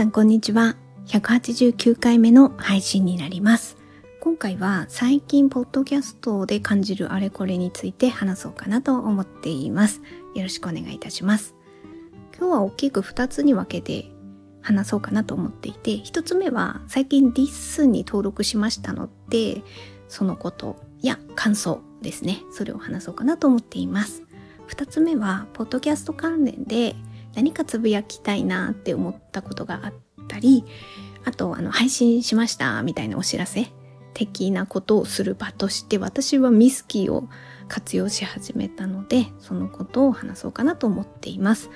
さんこんにちは。189回目の配信になります。今回は最近ポッドキャストで感じるあれこれについて話そうかなと思っています。よろしくお願いいたします。今日は大きく2つに分けて話そうかなと思っていて、1つ目は最近リッスンに登録しましたので、そのことや感想ですね。それを話そうかなと思っています。2つ目は、ポッドキャスト関連で何かつぶやきたいなって思ったことがあったり、あと、あの、配信しましたみたいなお知らせ的なことをする場として、私はミスキーを活用し始めたので、そのことを話そうかなと思っています。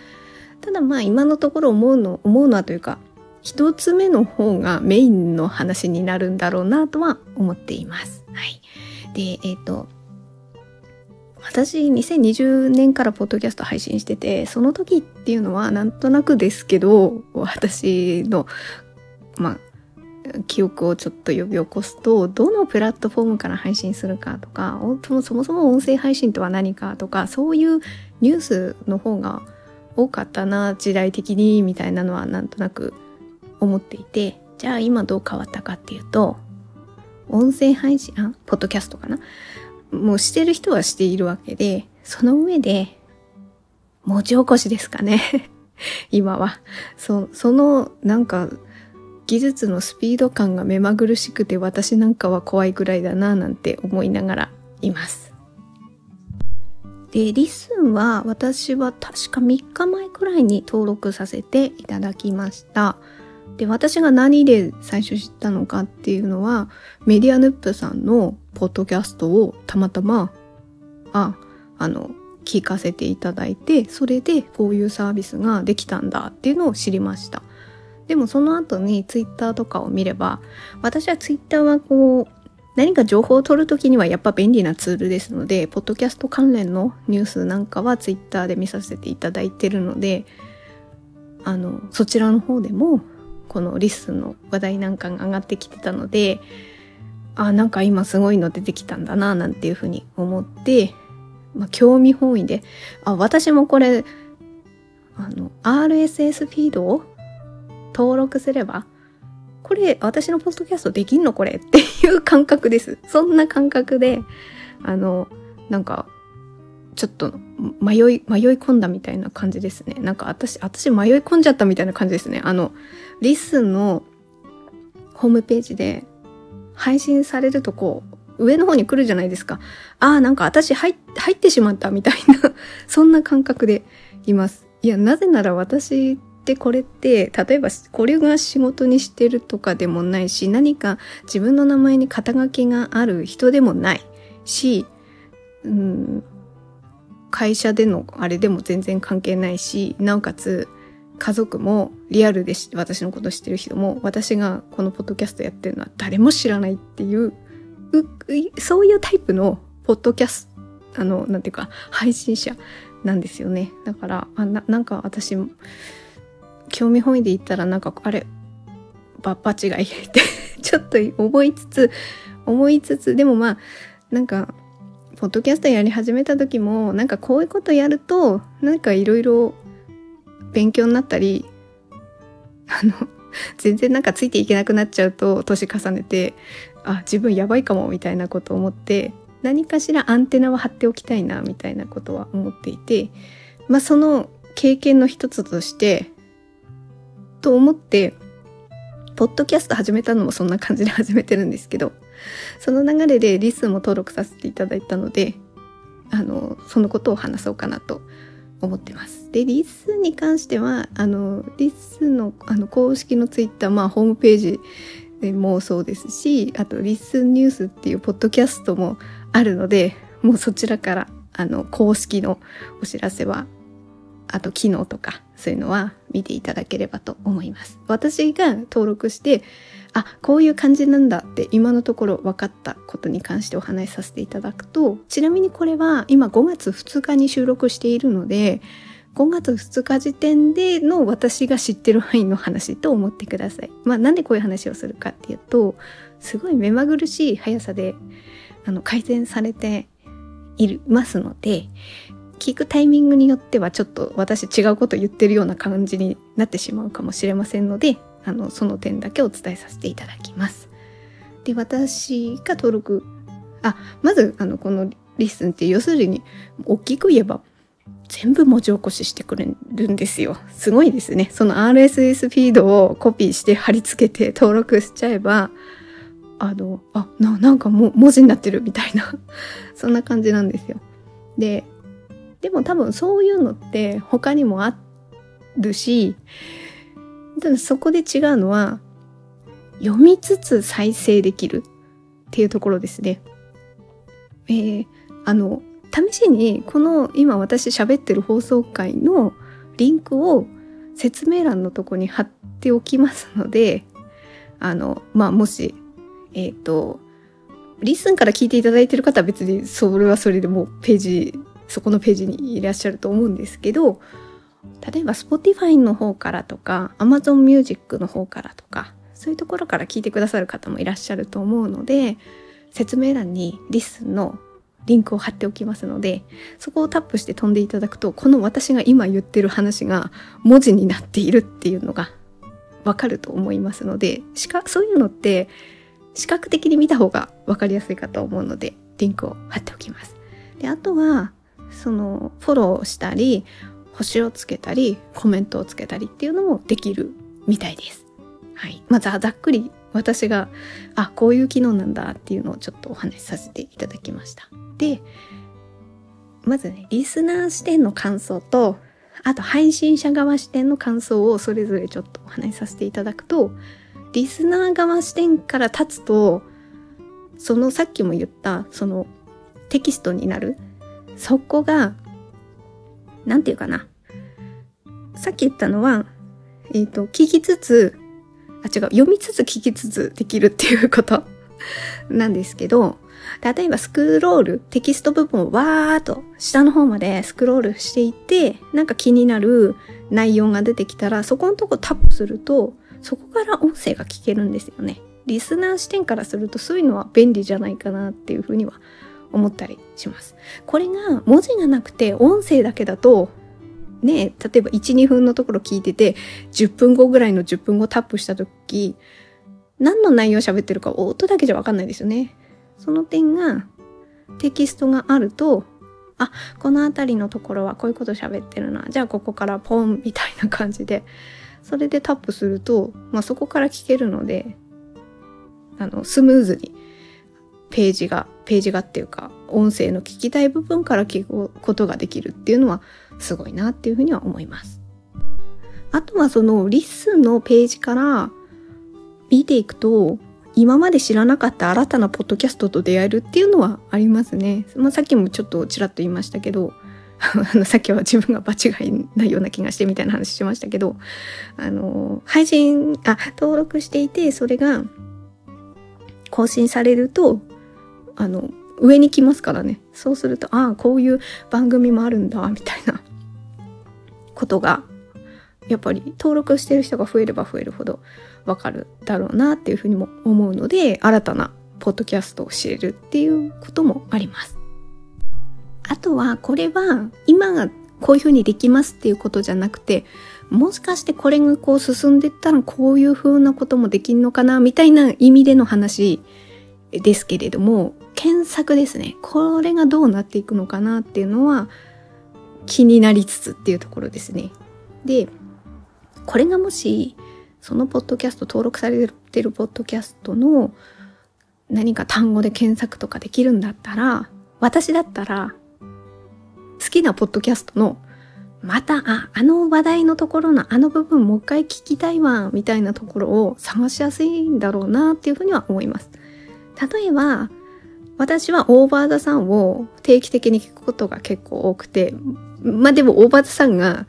ただまあ今のところ思うの、思うのはというか、一つ目の方がメインの話になるんだろうなとは思っています。はい。で、えっ、ー、と、私2020年からポッドキャスト配信してて、その時っていうのはなんとなくですけど、私の、まあ、記憶をちょっと呼び起こすと、どのプラットフォームから配信するかとか、そもそも音声配信とは何かとか、そういうニュースの方が多かったな、時代的に、みたいなのはなんとなく思っていて、じゃあ今どう変わったかっていうと、音声配信、あ、ポッドキャストかな？もうしてる人はしているわけで、その上で、文字起こしですかね。今は。そ、その、なんか、技術のスピード感が目まぐるしくて私なんかは怖いくらいだななんて思いながらいます。で、リスンは私は確か3日前くらいに登録させていただきました。で、私が何で最初知ったのかっていうのは、メディアヌップさんのポッドキャストをたまたま、あ、あの、聞かせていただいて、それでこういうサービスができたんだっていうのを知りました。でもその後にツイッターとかを見れば、私はツイッターはこう、何か情報を取るときにはやっぱ便利なツールですので、ポッドキャスト関連のニュースなんかはツイッターで見させていただいてるので、あの、そちらの方でもこのリスの話題なんかが上がってきてたので、あ、なんか今すごいの出てきたんだな、なんていうふうに思って、まあ、興味本位で、あ、私もこれ、あの、RSS フィードを登録すれば、これ私のポッドキャストできんのこれっていう感覚です。そんな感覚で、あの、なんか、ちょっと迷い、迷い込んだみたいな感じですね。なんか私、私迷い込んじゃったみたいな感じですね。あの、リスンのホームページで配信されるとこう、上の方に来るじゃないですか。ああ、なんか私入入ってしまったみたいな そんな感覚でいます。いや、なぜなら私ってこれって、例えばこれが仕事にしてるとかでもないし、何か自分の名前に肩書きがある人でもないし、うん、会社でのあれでも全然関係ないし、なおかつ家族もリアルで私のこと知ってる人も私がこのポッドキャストやってるのは誰も知らないっていうそういうタイプのポッドキャストあのなんていうか配信者なんですよね。だからあななんか私興味本位で言ったらなんかあれバッチがいって ちょっと思いつつ思いつつでもまあなんかポッドキャストやり始めた時もなんかこういうことやるとなんかいろいろ勉強になったりあの全然なんかついていけなくなっちゃうと年重ねてあ自分やばいかもみたいなことを思って何かしらアンテナは張っておきたいなみたいなことは思っていてまあその経験の一つとしてと思ってポッドキャスト始めたのもそんな感じで始めてるんですけどその流れでリスも登録させていただいたので、あの、そのことを話そうかなと思ってます。で、リスに関しては、あの、リスのあの公式のツイッター、まあホームページでもそうですし、あとリスニュースっていうポッドキャストもあるので、もうそちらからあの公式のお知らせはあと機能とかそういうのは見ていただければと思います。私が登録してあこういう感じなんだって今のところ分かったことに関してお話しさせていただくとちなみにこれは今5月2日に収録しているので5月2日時点での私が知ってる範囲の話と思ってください。まあなんでこういう話をするかっていうとすごい目まぐるしい速さであの改善されていますので聞くタイミングによってはちょっと私違うこと言ってるような感じになってしまうかもしれませんのであの、その点だけお伝えさせていただきます。で、私が登録、あ、まず、あの、このリッスンって要するに、大きく言えば、全部文字起こししてくれるんですよ。すごいですね。その RSS フィードをコピーして貼り付けて登録しちゃえば、あの、あ、な、なんかもう文字になってるみたいな そんな感じなんですよ。で、でも多分そういうのって他にもあるし、ただそこで違うのは、読みつつ再生できるっていうところですね。えー、あの、試しにこの今私喋ってる放送回のリンクを説明欄のとこに貼っておきますので、あの、まあ、もし、えっ、ー、と、リスンから聞いていただいてる方は別にそれはそれでもうページ、そこのページにいらっしゃると思うんですけど、例えば Spotify の方からとか Amazon Music の方からとかそういうところから聞いてくださる方もいらっしゃると思うので説明欄にリスンのリンクを貼っておきますのでそこをタップして飛んでいただくとこの私が今言ってる話が文字になっているっていうのがわかると思いますのでしかそういうのって視覚的に見た方がわかりやすいかと思うのでリンクを貼っておきます。であとはそのフォローしたり星をつけたりコメントをつけたりっていうのもできるみたいです。はい。まずはざっくり私が、あ、こういう機能なんだっていうのをちょっとお話しさせていただきました。で、まずね、リスナー視点の感想と、あと配信者側視点の感想をそれぞれちょっとお話しさせていただくと、リスナー側視点から立つと、そのさっきも言った、そのテキストになる、そこがなんていうかな。さっき言ったのは、えっ、ー、と、聞きつつ、あ、違う、読みつつ聞きつつできるっていうこと なんですけど、例えばスクロール、テキスト部分をわーっと下の方までスクロールしていって、なんか気になる内容が出てきたら、そこのとこタップすると、そこから音声が聞けるんですよね。リスナー視点からするとそういうのは便利じゃないかなっていうふうには思ったりします。これが文字がなくて音声だけだと、ね、例えば1、2分のところ聞いてて、10分後ぐらいの10分後タップした時、何の内容喋ってるか音だけじゃわかんないですよね。その点が、テキストがあると、あ、この辺りのところはこういうこと喋ってるな。じゃあここからポンみたいな感じで、それでタップすると、まあそこから聞けるので、あの、スムーズにページが、ページがっていうか、音声の聞きたい部分から聞くことができるっていうのはすごいなっていうふうには思います。あとはそのリッスンのページから見ていくと、今まで知らなかった新たなポッドキャストと出会えるっていうのはありますね。まあ、さっきもちょっとちらっと言いましたけど、あの、さっきは自分が場違いないような気がしてみたいな話しましたけど、あの、配信、あ、登録していて、それが更新されると、あの、上に来ますからね。そうすると、ああ、こういう番組もあるんだ、みたいなことが、やっぱり登録してる人が増えれば増えるほどわかるだろうなっていうふうにも思うので、新たなポッドキャストを知れるっていうこともあります。あとは、これは今がこういうふうにできますっていうことじゃなくて、もしかしてこれがこう進んでったらこういうふうなこともできんのかなみたいな意味での話ですけれども、検索ですね。これがどうなっていくのかなっていうのは気になりつつっていうところですね。で、これがもし、そのポッドキャスト登録されてるポッドキャストの何か単語で検索とかできるんだったら、私だったら、好きなポッドキャストの、また、あ、あの話題のところのあの部分もう一回聞きたいわ、みたいなところを探しやすいんだろうなっていうふうには思います。例えば、私はオーバーザさんを定期的に聞くことが結構多くて、まあでもオーバーザさんが、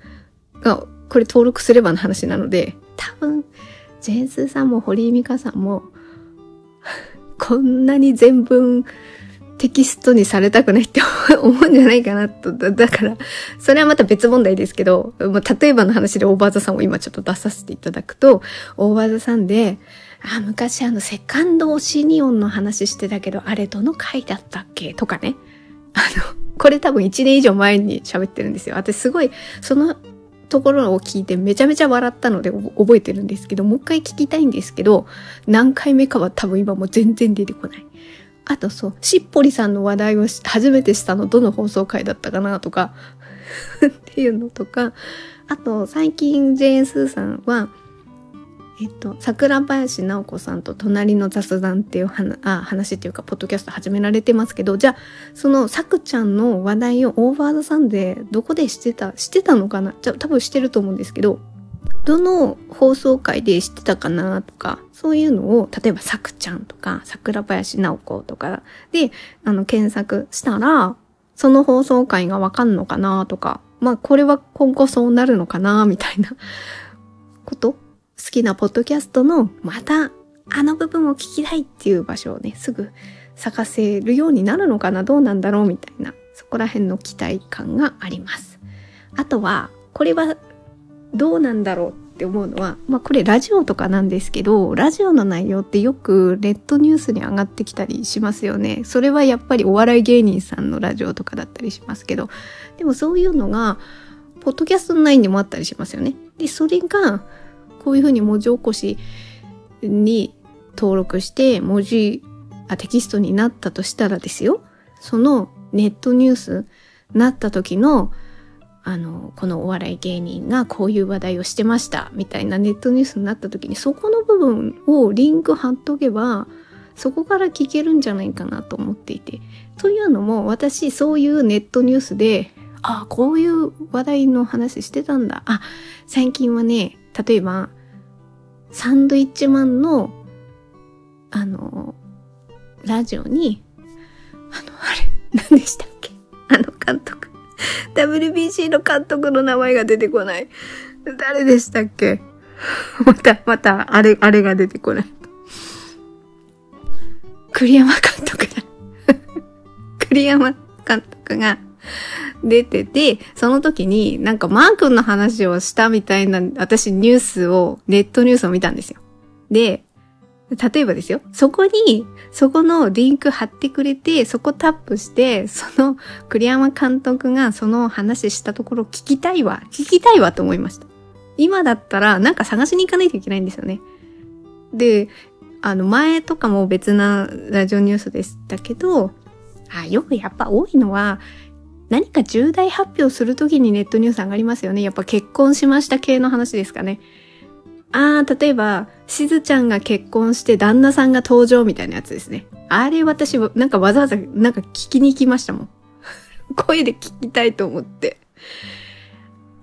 がこれ登録すればの話なので、多分、ジェンスさんも堀井美香さんも、こんなに全文テキストにされたくないって 思うんじゃないかなと。だだから、それはまた別問題ですけど、まあ、例えばの話でオーバーザさんを今ちょっと出させていただくと、オーバーザさんで、あ、昔あの、セカンドオシニオンの話してたけど、あれどの回だったっけ？とかね。あの、これ多分1年以上前に喋ってるんですよ。私すごい、そのところを聞いてめちゃめちゃ笑ったので覚えてるんですけど、もう一回聞きたいんですけど、何回目かは多分今も全然出てこない。あとそう、しっぽりさんの話題を初めてしたのどの放送回だったかなとか っていうのとか、あと最近ジェーン・スーさんは、えっと、桜林直子さんと隣の雑談っていう話あ話っていうか、ポッドキャスト始められてますけど、じゃあ、そのさくちゃんの話題をオーバードさんでどこでしてた、してたのかな？じゃあ多分してると思うんですけど、どの放送回で知ってたかなとか、そういうのを、例えばさくちゃんとか、桜林直子とかで、あの、検索したら、その放送回がわかんのかなとか、まあ、これは今後そうなるのかなみたいなこと好きなポッドキャストのまたあの部分を聞きたいっていう場所をね、すぐ探せるようになるのかな？どうなんだろう？みたいな、そこら辺の期待感があります。あとは、これはどうなんだろうって思うのは、まあこれラジオとかなんですけど、ラジオの内容ってよくネットニュースに上がってきたりしますよね。それはやっぱりお笑い芸人さんのラジオとかだったりしますけど、でもそういうのが、ポッドキャストの内にもあったりしますよね。で、それが、こういうふうに文字起こしに登録して文字あテキストになったとしたらですよ。そのネットニュースなった時のあのこのお笑い芸人がこういう話題をしてましたみたいなネットニュースになった時にそこの部分をリンク貼っとけばそこから聞けるんじゃないかなと思っていて。というのも私そういうネットニュースであこういう話題の話してたんだ。あ最近はね例えばサンドイッチマンの、あの、ラジオに、あの、あれ、何でしたっけ？あの監督。WBC の監督の名前が出てこない。誰でしたっけ？また、また、あれ、あれが出てこない。栗山監督だ。栗山監督が 出てて、その時になんかマー君の話をしたみたいな、私ニュースを、ネットニュースを見たんですよ。で、例えばですよ、そこに、そこのリンク貼ってくれて、そこタップして、その栗山監督がその話したところ聞きたいわ、聞きたいわと思いました。今だったらなんか探しに行かないといけないんですよね。で、あの前とかも別なラジオニュースでしたけど、あ、よくやっぱ多いのは、何か重大発表するときにネットニュース上がりますよね。やっぱ結婚しました系の話ですかね。あー、例えば、しずちゃんが結婚して旦那さんが登場みたいなやつですね。あれ私、なんかわざわざなんか聞きに行きましたもん。声で聞きたいと思って。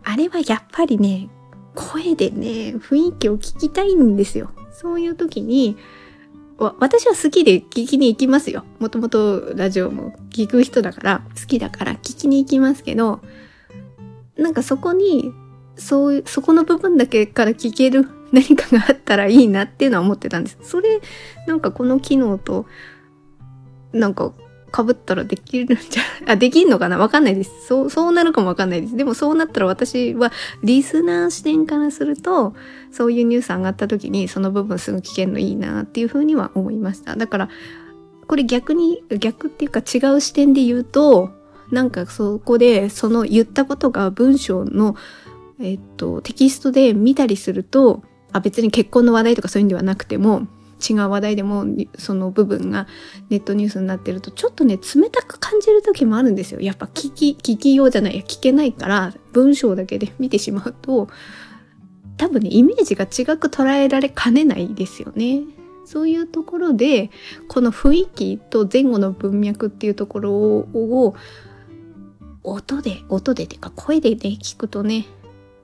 あれはやっぱりね、声でね、雰囲気を聞きたいんですよ。そういう時に、私は好きで聞きに行きますよ。もともとラジオも聞く人だから、好きだから聞きに行きますけど、なんかそこに、そういう、そこの部分だけから聞ける 何かがあったらいいなっていうのは思ってたんです。それ、なんかこの機能と、なんか被ったらできるんじゃ、あ、できんのかな？わかんないです。そう、そうなるかもわかんないです。でもそうなったら私はリスナー視点からすると、そういうニュース上がった時にその部分すぐ聞けるのいいなっていうふうには思いました。だから、これ逆に、逆っていうか違う視点で言うと、なんかそこでその言ったことが文章の、えっと、テキストで見たりすると、あ、別に結婚の話題とかそういうんではなくても、違う話題でもその部分がネットニュースになってるとちょっとね冷たく感じる時もあるんですよ。やっぱ聞き聞きようじゃないや聞けないから 文章だけで見てしまうと多分ねイメージが違く捉えられかねないですよね。そういうところでこの雰囲気と前後の文脈っていうところを音で音でてか声でね聞くとね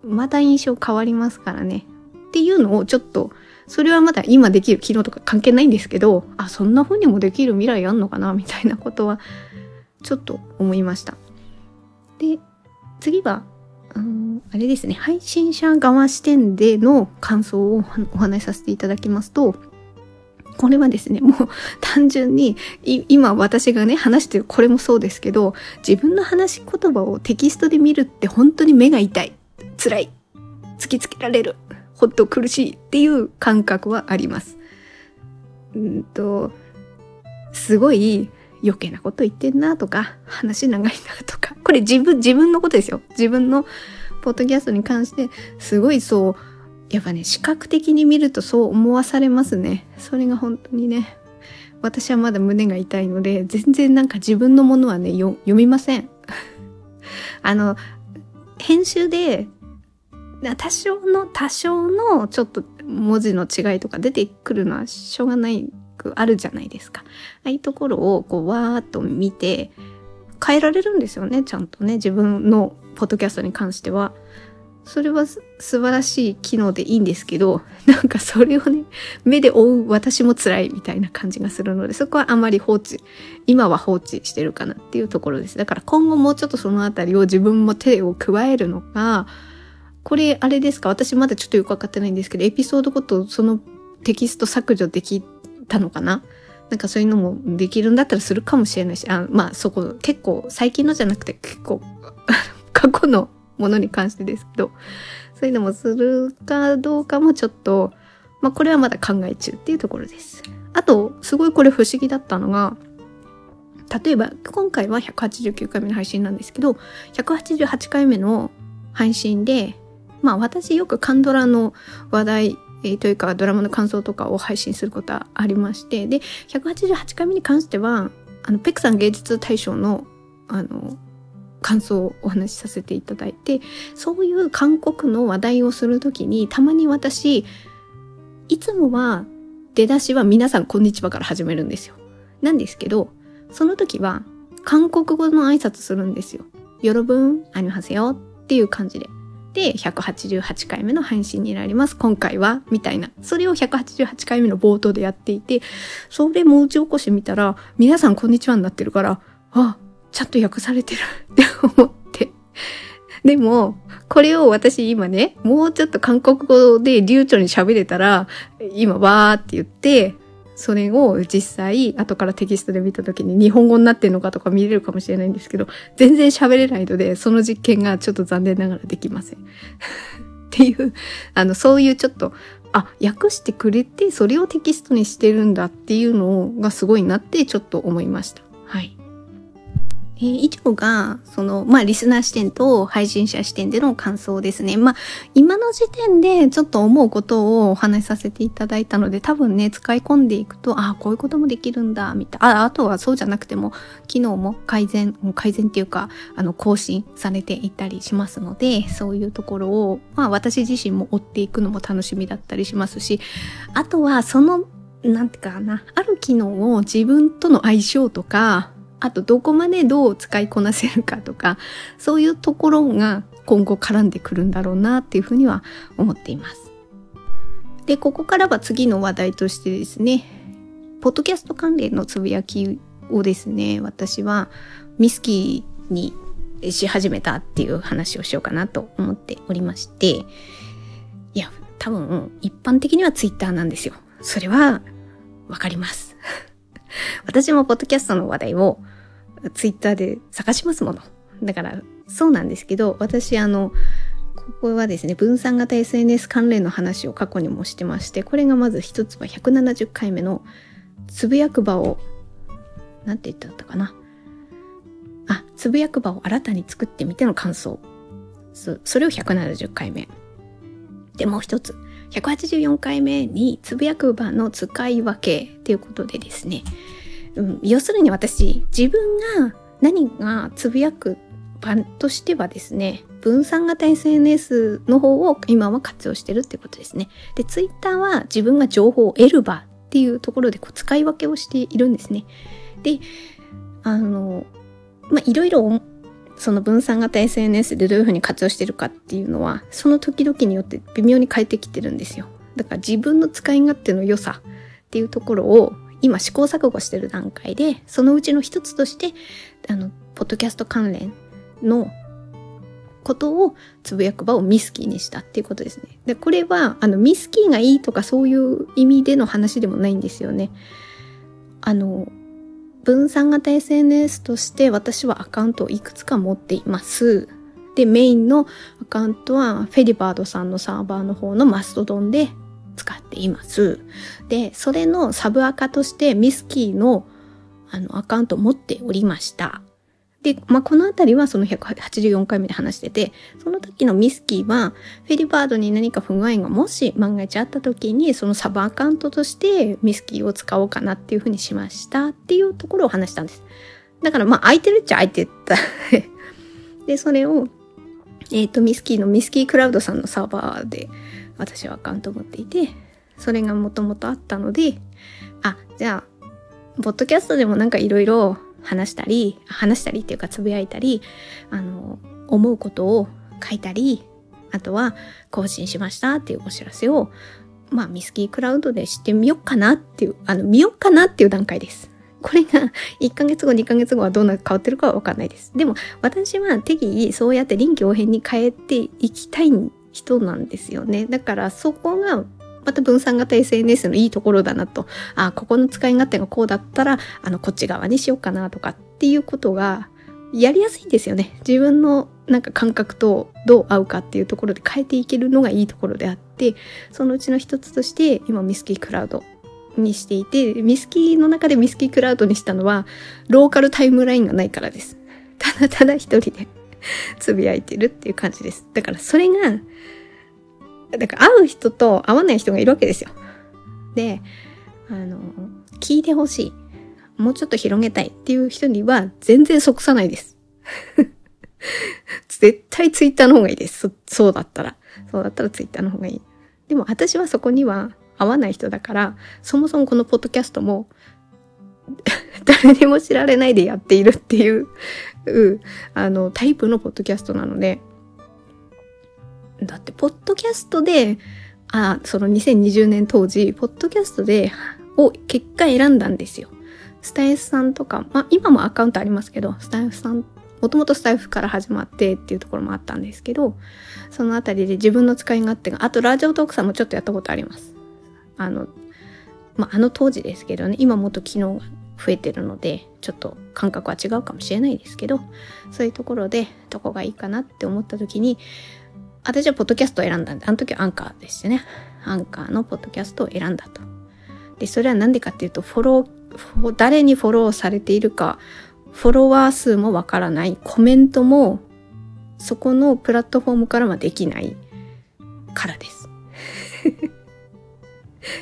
また印象変わりますからね。っていうのをちょっとそれはまだ今できる機能とか関係ないんですけど、あ、そんな風にもできる未来あんのかなみたいなことは、ちょっと思いました。で、次は、うん、あれですね、配信者側視点での感想をお話しさせていただきますと、これはですね、もう単純に、今私がね、話してるこれもそうですけど、自分の話し言葉をテキストで見るって本当に目が痛い。辛い。突きつけられる。ほっと苦しいっていう感覚はあります。うんと、すごい余計なこと言ってんなとか、話長いなとか、これ自分、自分のことですよ。自分のポッドキャストに関して、すごいそう、やっぱね、視覚的に見るとそう思わされますね。それが本当にね、私はまだ胸が痛いので、全然なんか自分のものはね、読みません。あの、編集で、多少の、多少のちょっと文字の違いとか出てくるのはしょうがないくあるじゃないですか。ああいうところをこうわーっと見て変えられるんですよね、ちゃんとね、自分のポッドキャストに関しては。それは素晴らしい機能でいいんですけど、なんかそれをね、目で追う私も辛いみたいな感じがするので、そこはあまり放置、今は放置してるかなっていうところです。だから今後もうちょっとそのあたりを自分も手を加えるのか、これあれですか？私まだちょっとよくわかってないんですけど、エピソードごとそのテキスト削除できたのかな？なんかそういうのもできるんだったらするかもしれないし、あまあそこ結構最近のじゃなくて結構 過去のものに関してですけど、そういうのもするかどうかもちょっと、まあこれはまだ考え中っていうところです。あと、すごいこれ不思議だったのが、例えば今回は189回目の配信なんですけど、188回目の配信で、まあ私よくカンドラの話題、えー、というかドラマの感想とかを配信することはありまして、で、188回目に関しては、あの、ペクさん芸術大賞の、あの、感想をお話しさせていただいて、そういう韓国の話題をするときに、たまに私、いつもは出だしは皆さんこんにちはから始めるんですよ。なんですけど、その時は韓国語の挨拶するんですよ。よろぶん、ありますよっていう感じで。で、188回目の配信になります。今回は、みたいな。それを188回目の冒頭でやっていて、それ文字起こし見たら、皆さんこんにちはになってるから、あ、ちゃんと訳されてるって思って。でも、これを私今ね、もうちょっと韓国語で流暢に喋れたら、今わーって言って、それを実際、後からテキストで見た時に日本語になってんのかとか見れるかもしれないんですけど、全然喋れないので、その実験がちょっと残念ながらできません。っていう、あの、そういうちょっと、あ、訳してくれて、それをテキストにしてるんだっていうのがすごいなってちょっと思いました。はい。えー、以上が、その、まあ、リスナー視点と配信者視点での感想ですね。まあ、今の時点でちょっと思うことをお話しさせていただいたので、多分ね、使い込んでいくと、ああ、こういうこともできるんだ、みたいな。あ、あとはそうじゃなくても、機能も改善、改善っていうか、あの、更新されていったりしますので、そういうところを、まあ、私自身も追っていくのも楽しみだったりしますし、あとは、その、なんていうかな、ある機能を自分との相性とか、あとどこまでどう使いこなせるかとか、そういうところが今後絡んでくるんだろうなっていうふうには思っています。で、ここからは次の話題としてですね、ポッドキャスト関連のつぶやきをですね、私はミスキーにし始めたっていう話をしようかなと思っておりまして、いや、多分一般的にはツイッターなんですよ。それはわかります。私もポッドキャストの話題をツイッターで探しますもの。だから、そうなんですけど、私あの、ここはですね、分散型 SNS 関連の話を過去にもしてまして、これがまず一つは170回目のつぶやく場を、なんて言ったかな。あ、つぶやく場を新たに作ってみての感想。そそれを170回目。で、もう一つ。184回目につぶやく場の使い分けということでですね、うん、要するに私自分が何がつぶやく場としてはですね分散型 SNS の方を今は活用してるってことですねでツイッターは自分が情報を得る場っていうところでこう使い分けをしているんですねであのまあいろいろその分散型 SNS でどういうふうに活用してるかっていうのは、その時々によって微妙に変えてきてるんですよ。だから自分の使い勝手の良さっていうところを今試行錯誤してる段階で、そのうちの一つとして、あの、ポッドキャスト関連のことをつぶやく場をミスキーにしたっていうことですね。で、これは、あの、ミスキーがいいとかそういう意味での話でもないんですよね。あの、分散型 SNS として私はアカウントをいくつか持っています。で、メインのアカウントはフェリバードさんのサーバーの方のマストドンで使っています。で、それのサブアカとしてミスキーのあのアカウントを持っておりました。で、まあ、このあたりはその184回目で話してて、その時のミスキーは、フェリバードに何か不具合がもし万が一あった時に、そのサブアカウントとしてミスキーを使おうかなっていうふうにしましたっていうところを話したんです。だからまあ空いてるっちゃ空いてた。で、それを、えっ、ー、と、ミスキーのミスキークラウドさんのサーバーで私はアカウント持っていて、それがもともとあったので、あ、じゃあ、ポッドキャストでもなんかいろいろ話したり、話したりっていうかつぶやいたり、あの、思うことを書いたり、あとは更新しましたっていうお知らせを、まあ、ミスキークラウドでしてみようかなっていう、あの、見ようかなっていう段階です。これが1ヶ月後、2ヶ月後はどうな変わってるかはわかんないです。でも、私は適宜そうやって臨機応変に変えていきたいん人なんですよね。だからそこがまた分散型 SNS のいいところだなと、あ、ここの使い勝手がこうだったら、あの、こっち側にしようかなとかっていうことが、やりやすいんですよね。自分のなんか感覚とどう合うかっていうところで変えていけるのがいいところであって、そのうちの一つとして、今ミスキークラウドにしていて、ミスキーの中でミスキークラウドにしたのは、ローカルタイムラインがないからです。ただただ一人で つぶやいてるっていう感じです。だからそれが、だから会う人と会わない人がいるわけですよ。で、あの、聞いてほしい。もうちょっと広げたいっていう人には全然即さないです。絶対ツイッターの方がいいです。そそうだったら。そうだったらツイッターの方がいい。でも私はそこには合わない人だから、そもそもこのポッドキャストも 誰にも知られないでやっているっていう、うあの、タイプのポッドキャストなので、だって、ポッドキャストで、あ、その2020年当時、ポッドキャストで、を結果選んだんですよ。スタイフさんとか、まあ今もアカウントありますけど、スタイフさん、もともとスタイフから始まってっていうところもあったんですけど、そのあたりで自分の使い勝手が、あとラジオトークさんもちょっとやったことあります。あの、まああの当時ですけどね、今もっと機能が増えてるので、ちょっと感覚は違うかもしれないですけど、そういうところでどこがいいかなって思った時に、私はポッドキャストを選んだんで、あの時はアンカーでしてね。アンカーのポッドキャストを選んだと。で、それは何でかっていうと、フォロー、誰にフォローされているか、フォロワー数もわからない、コメントも、そこのプラットフォームからはできないからです。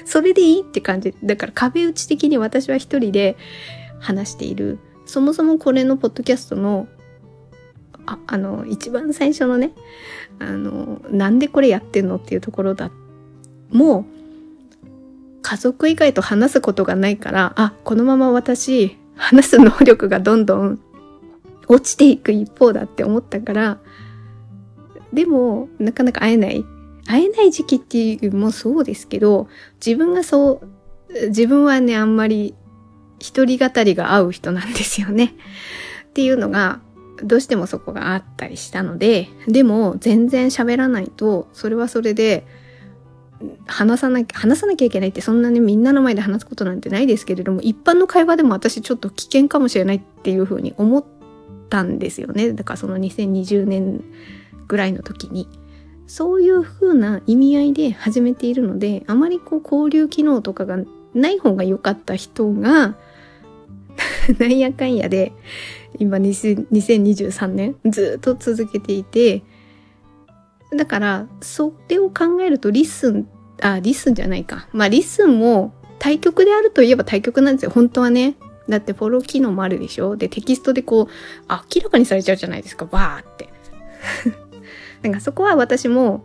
それでいいって感じ。だから壁打ち的に私は一人で話している。そもそもこれのポッドキャストのああの一番最初のねあのなんでこれやってんのっていうところだもう家族以外と話すことがないからあこのまま私話す能力がどんどん落ちていく一方だって思ったからでもなかなか会えない会えない時期っていうもそうですけど自分がそう自分はねあんまり一人語りが合う人なんですよねっていうのがどうしてもそこがあったりしたので、でも全然喋らないと、それはそれで、話さなきゃ、話さなきゃいけないってそんなにみんなの前で話すことなんてないですけれども、一般の会話でも私ちょっと危険かもしれないっていうふうに思ったんですよね。だからその2020年ぐらいの時に。そういうふうな意味合いで始めているので、あまりこう交流機能とかがない方が良かった人が、なんやかんやで、今2023年ずっと続けていて、だから、それを考えるとリッスン、あ、リスンじゃないか。まあリッスンも対極であるといえば対極なんですよ。本当はね。だってフォロー機能もあるでしょで、テキストでこう、明らかにされちゃうじゃないですか。わーって。なんかそこは私も、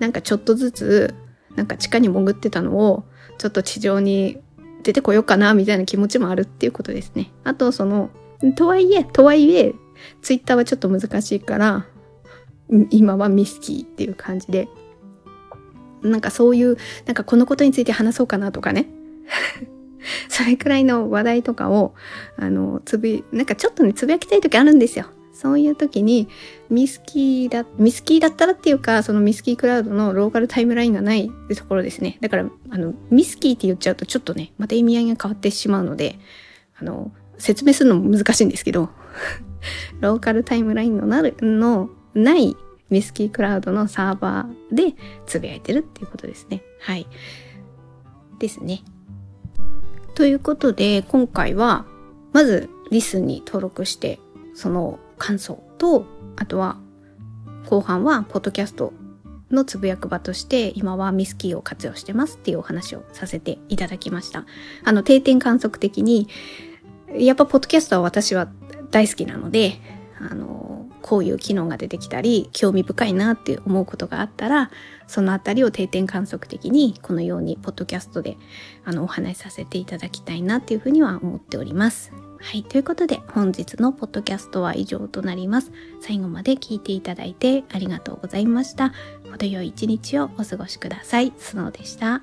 なんかちょっとずつ、なんか地下に潜ってたのを、ちょっと地上に出てこようかな、みたいな気持ちもあるっていうことですね。あと、その、とはいえ、とはいえ、ツイッターはちょっと難しいから、今はミスキーっていう感じで、なんかそういう、なんかこのことについて話そうかなとかね。それくらいの話題とかを、あの、つぶ、なんかちょっとね、つぶやきたい時あるんですよ。そういう時に、ミスキーだ、ミスキーだったらっていうか、そのミスキークラウドのローカルタイムラインがないってところですね。だから、あの、ミスキーって言っちゃうとちょっとね、また意味合いが変わってしまうので、あの、説明するのも難しいんですけど、ローカルタイムラインのなる、のないミスキークラウドのサーバーでつぶやいてるっていうことですね。はい。ですね。ということで、今回は、まずリスに登録してその感想と、あとは後半はポッドキャストのつぶやく場として今はミスキーを活用してますっていうお話をさせていただきました。あの定点観測的にやっぱポッドキャストは私は大好きなので、あの、こういう機能が出てきたり、興味深いなって思うことがあったら、そのあたりを定点観測的に、このように、ポッドキャストで、あの、お話しさせていただきたいなっていうふうには思っております。はい。ということで、本日のポッドキャストは以上となります。最後まで聞いていただいてありがとうございました。程よい一日をお過ごしください。スノーでした。